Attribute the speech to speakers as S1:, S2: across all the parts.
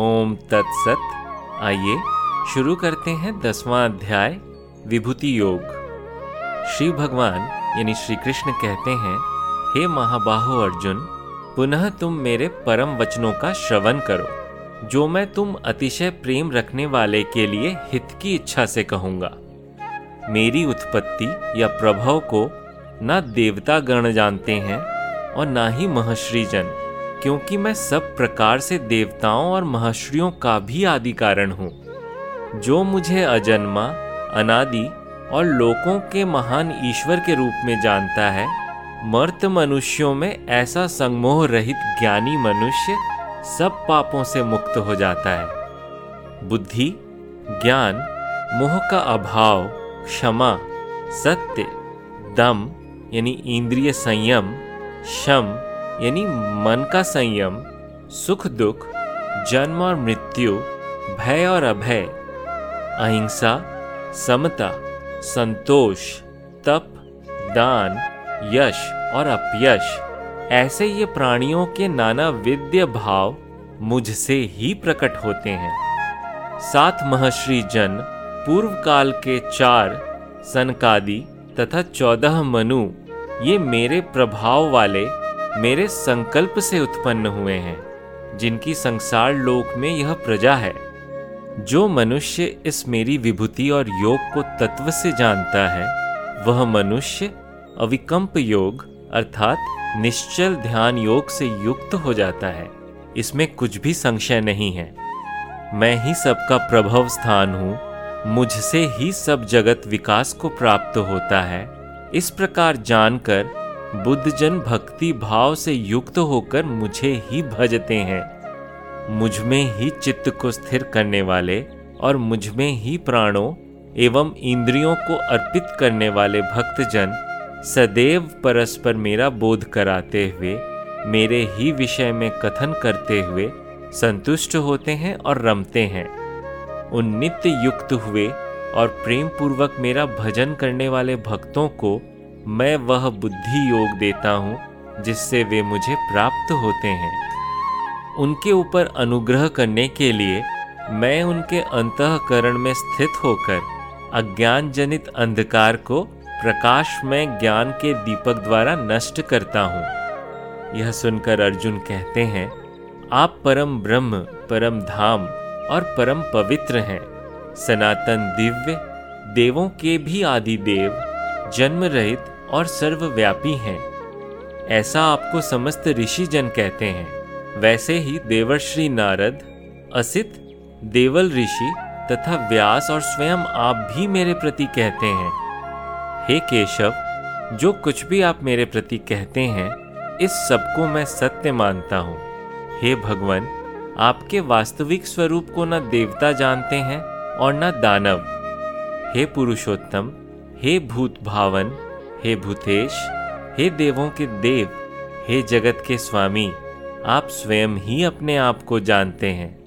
S1: ओम तत्सत। आइए शुरू करते हैं दसवां अध्याय, विभूति योग। श्री भगवान, यानी श्री कृष्ण कहते हैं, हे महाबाहो अर्जुन, पुनः तुम मेरे परम वचनों का श्रवण करो, जो मैं तुम अतिशय प्रेम रखने वाले के लिए हित की इच्छा से कहूँगा। मेरी उत्पत्ति या प्रभाव को न देवता गण जानते हैं और ना ही महर्षि जन क्योंकि मैं सब प्रकार से देवताओं और महर्षियों का भी आदि कारण हूँ। जो मुझे अजन्मा, अनादि और लोकों के महान ईश्वर के रूप में जानता है, मर्त मनुष्यों में ऐसा संगमोह रहित ज्ञानी मनुष्य सब पापों से मुक्त हो जाता है। बुद्धि, ज्ञान, मोह का अभाव, क्षमा, सत्य, दम, यानी इंद्रिय संयम, शम यानी मन का संयम, सुख दुख, जन्म और मृत्यु, भय और अभय, अहिंसा, समता, संतोष, तप, दान, यश और अपयश। ऐसे ये प्राणियों के नाना विद्य भाव मुझसे ही प्रकट होते हैं। सात महर्षि जन, पूर्व काल के चार, सनकादि तथा चौदह मनु, ये मेरे प्रभाव वाले मेरे संकल्प से उत्पन्न हुए हैं, जिनकी संसार लोक में यह प्रजा है। जो मनुष्य इस मेरी विभूति और योग को तत्व से जानता है, वह मनुष्य अविकंप योग, अर्थात निश्चल ध्यान योग से युक्त हो जाता है। इसमें कुछ भी संशय नहीं है। मैं ही सबका प्रभव स्थान हूँ, मुझसे ही सब जगत विकास को प्राप्त होता है। इस प्रकार जानकर बुद्धजन भक्ति भाव से युक्त होकर मुझे ही भजते हैं। मुझमें ही चित्त को स्थिर करने वाले और मुझमें ही प्राणों एवं इंद्रियों को अर्पित करने वाले भक्तजन सदैव परस्पर मेरा बोध कराते हुए, मेरे ही विषय में कथन करते हुए संतुष्ट होते हैं और रमते हैं। उन नित्य युक्त हुए और प्रेम पूर्वक मेरा भजन करने वाले भक्तों को मैं वह बुद्धि योग देता हूँ, जिससे वे मुझे प्राप्त होते हैं। उनके ऊपर अनुग्रह करने के लिए मैं उनके अंतकरण में स्थित होकर अज्ञान जनित अंधकार को प्रकाश में ज्ञान के दीपक द्वारा नष्ट करता हूँ। यह सुनकर अर्जुन कहते हैं, आप परम ब्रह्म, परम धाम और परम पवित्र हैं। सनातन दिव्य, देवों के भी आदि देव, जन्म रहित और सर्वव्यापी हैं। ऐसा आपको समस्त ऋषि जन कहते हैं। वैसे ही देवर्श्री नारद, असित, देवल ऋषि तथा व्यास और स्वयं आप भी मेरे प्रति कहते हैं। हे केशव, जो कुछ भी आप मेरे प्रति कहते हैं, इस सबको मैं सत्य मानता हूँ। हे भगवान, आपके वास्तविक स्वरूप को न देवता जानते हैं और न दानव। हे पुरुषोत्तम, हे भूत भावन हे भूतेश, हे देवों के देव, हे जगत के स्वामी, आप स्वयं ही अपने आप को जानते हैं।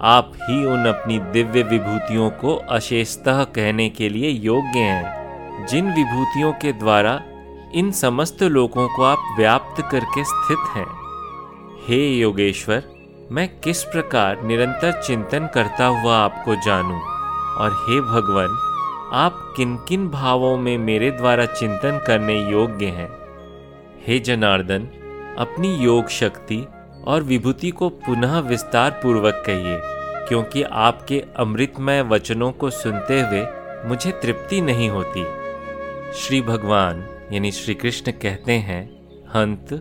S1: आप ही उन अपनी दिव्य विभूतियों को अशेषतः कहने के लिए योग्य हैं, जिन विभूतियों के द्वारा इन समस्त लोगों को आप व्याप्त करके स्थित हैं। हे योगेश्वर, मैं किस प्रकार निरंतर चिंतन करता हुआ आपको जानूं? और हे भगवान आप किन किन भावों में मेरे द्वारा चिंतन करने योग्य हैं? हे जनार्दन, अपनी योग शक्ति और विभूति को पुनः विस्तार पूर्वक कहिए, क्योंकि आपके अमृतमय वचनों को सुनते हुए मुझे तृप्ति नहीं होती। श्री भगवान, यानी श्री कृष्ण कहते हैं, हंत,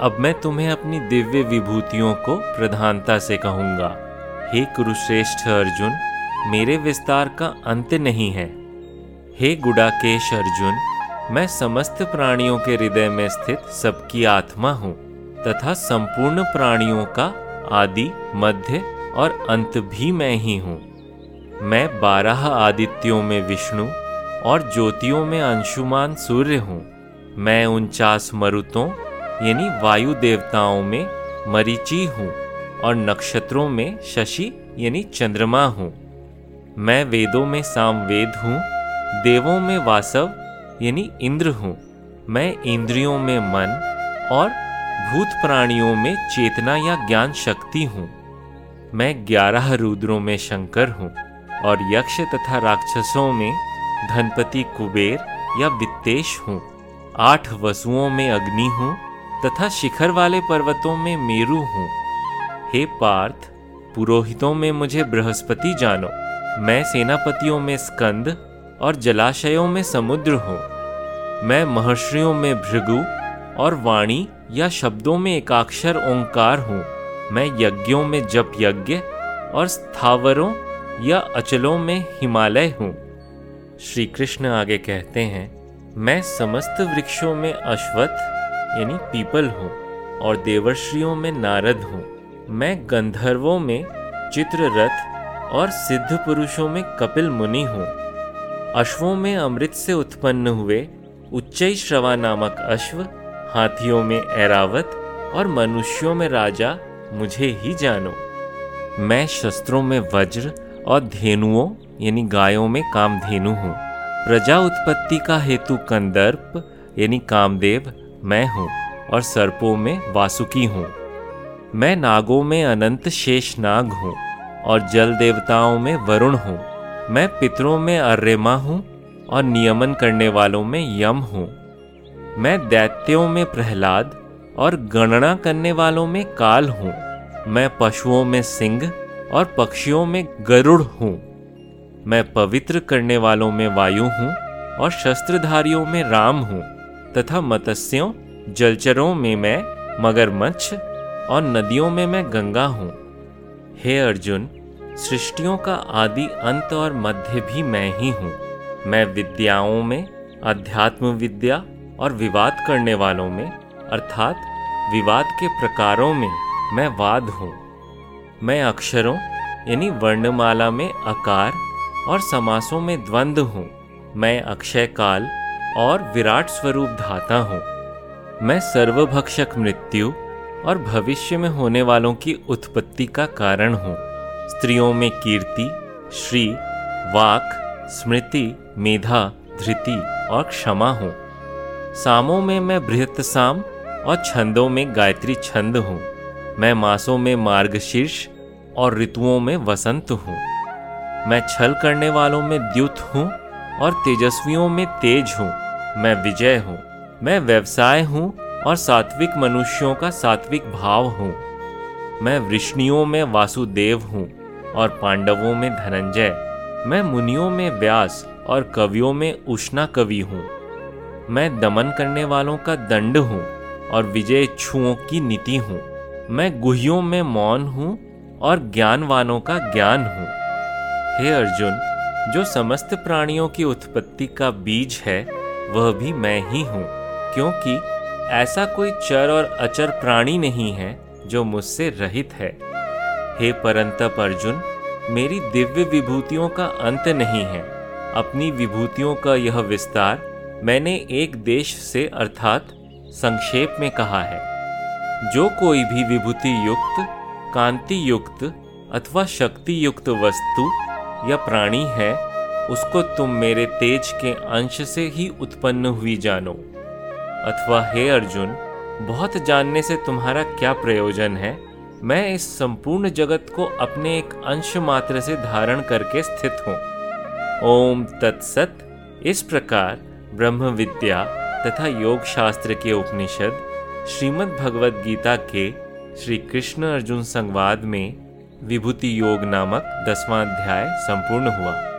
S1: अब मैं तुम्हें अपनी दिव्य विभूतियों को प्रधानता से कहूँगा। हे कुरुश्रेष्ठ अर्जुन, मेरे विस्तार का अंत नहीं है। हे गुडाकेश अर्जुन, मैं समस्त प्राणियों के हृदय में स्थित सबकी आत्मा हूँ, तथा संपूर्ण प्राणियों का आदि, मध्य और अंत भी मैं ही हूँ। मैं बारह आदित्यों में विष्णु और ज्योतियों में अंशुमान सूर्य हूँ। मैं उनचास मरुतों, यानी वायु देवताओं में मरीची हूँ और नक्षत्रों में शशि, यानी चंद्रमा हूँ। मैं वेदों में सामवेद हूँ देवों में वासव, यानी इंद्र हूँ। मैं इंद्रियों में मन और भूत प्राणियों में चेतना या ज्ञान शक्ति हूँ। मैं ग्यारह रुद्रों में शंकर हूँ और यक्ष तथा राक्षसों में धनपति कुबेर या वित्तेश हूँ। आठ वसुओं में अग्नि हूँ तथा शिखर वाले पर्वतों में मेरु हूँ। हे पार्थ, पुरोहितों में मुझे बृहस्पति जानो। मैं सेनापतियों में स्कंद और जलाशयों में समुद्र हूँ। मैं महर्षियों में भृगु और वाणी या शब्दों में एकाक्षर ओंकार हूँ। मैं यज्ञों में जप यज्ञ और स्थावरों या अचलों में हिमालय हूँ। श्री कृष्ण आगे कहते हैं, मैं समस्त वृक्षों में अश्वत्थ, यानी पीपल हूँ, और देवर्षियों में नारद हूँ। मैं गंधर्वों में चित्ररथ और सिद्ध पुरुषों में कपिल मुनि हूँ। अश्वों में अमृत से उत्पन्न हुए उच्च श्रवा नामक अश्व, हाथियों में ऐरावत और मनुष्यों में राजा, मुझे ही जानो। मैं शस्त्रों में वज्र और धेनुओं, यानी गायों में कामधेनु हूँ। प्रजा उत्पत्ति का हेतु कंदर्प, यानी कामदेव, मैं हूँ और सर्पों में वासुकी हूँ। मैं नागों में अनंत शेष नाग हूँ और जल देवताओं में वरुण हूँ। मैं पितरों में अर्रेमा हूँ और नियमन करने वालों में यम हूँ। मैं दैत्यों में प्रहलाद और गणना करने वालों में काल हूँ। मैं पशुओं में सिंह और पक्षियों में गरुड़ हूँ। मैं पवित्र करने वालों में वायु हूँ और शस्त्रधारियों में राम हूँ तथा मत्स्यों, जलचरों में मैं मगरमच्छ और नदियों में मैं गंगा हूँ। हे अर्जुन सृष्टियों का आदि अंत और मध्य भी मैं ही हूँ। मैं विद्याओं में अध्यात्म विद्या और विवाद करने वालों में, अर्थात विवाद के प्रकारों में मैं वाद हूँ। मैं अक्षरों, यानी वर्णमाला में आकार और समासों में द्वंद्व हूँ। मैं अक्षय काल और विराट स्वरूप धाता हूँ। मैं सर्वभक्षक मृत्यु और भविष्य में होने वालों की उत्पत्ति का कारण हूँ। स्त्रियों में कीर्ति, श्री, वाक, स्मृति, मेधा, धृति और क्षमा हूँ। सामों में मैं बृहत साम और छंदों में गायत्री छंद हूँ। मैं मासों में मार्गशीर्ष और ऋतुओं में वसंत हूँ। मैं छल करने वालों में द्युत हूँ और तेजस्वियों में तेज हूँ। मैं विजय हूँ। मैं व्यवसाय हूँ और सात्विक मनुष्यों का सात्विक भाव हूँ। मैं वृष्णियों में वासुदेव हूँ। और पांडवों में धनंजय। मैं मुनियों में व्यास और कवियों में उष्णा कवि हूँ। मैं दमन करने वालों का दंड हूँ और विजय छुओं की नीति हूँ। मैं गुहियों में मौन हूँ और ज्ञानवानों का ज्ञान हूँ। हे अर्जुन, जो समस्त प्राणियों की उत्पत्ति का बीज है, वह भी मैं ही हूँ, क्योंकि ऐसा कोई चर और अचर प्राणी नहीं है जो मुझसे रहित है। हे परंतप अर्जुन मेरी दिव्य विभूतियों का अंत नहीं है। अपनी विभूतियों का यह विस्तार मैंने एक देश से, अर्थात संक्षेप में कहा है। जो कोई भी विभूति युक्त कांति युक्त अथवा शक्ति युक्त वस्तु या प्राणी है, उसको तुम मेरे तेज के अंश से ही उत्पन्न हुई जानो। अथवा हे अर्जुन, बहुत जानने से तुम्हारा क्या प्रयोजन है? मैं इस संपूर्ण जगत को अपने एक अंश मात्र से धारण करके स्थित हूँ। ओम तत्सत। इस प्रकार ब्रह्म विद्या तथा योग शास्त्र के उपनिषद श्रीमद् भगवद गीता के श्री कृष्ण अर्जुन संवाद में विभूति योग नामक दसवां अध्याय संपूर्ण हुआ।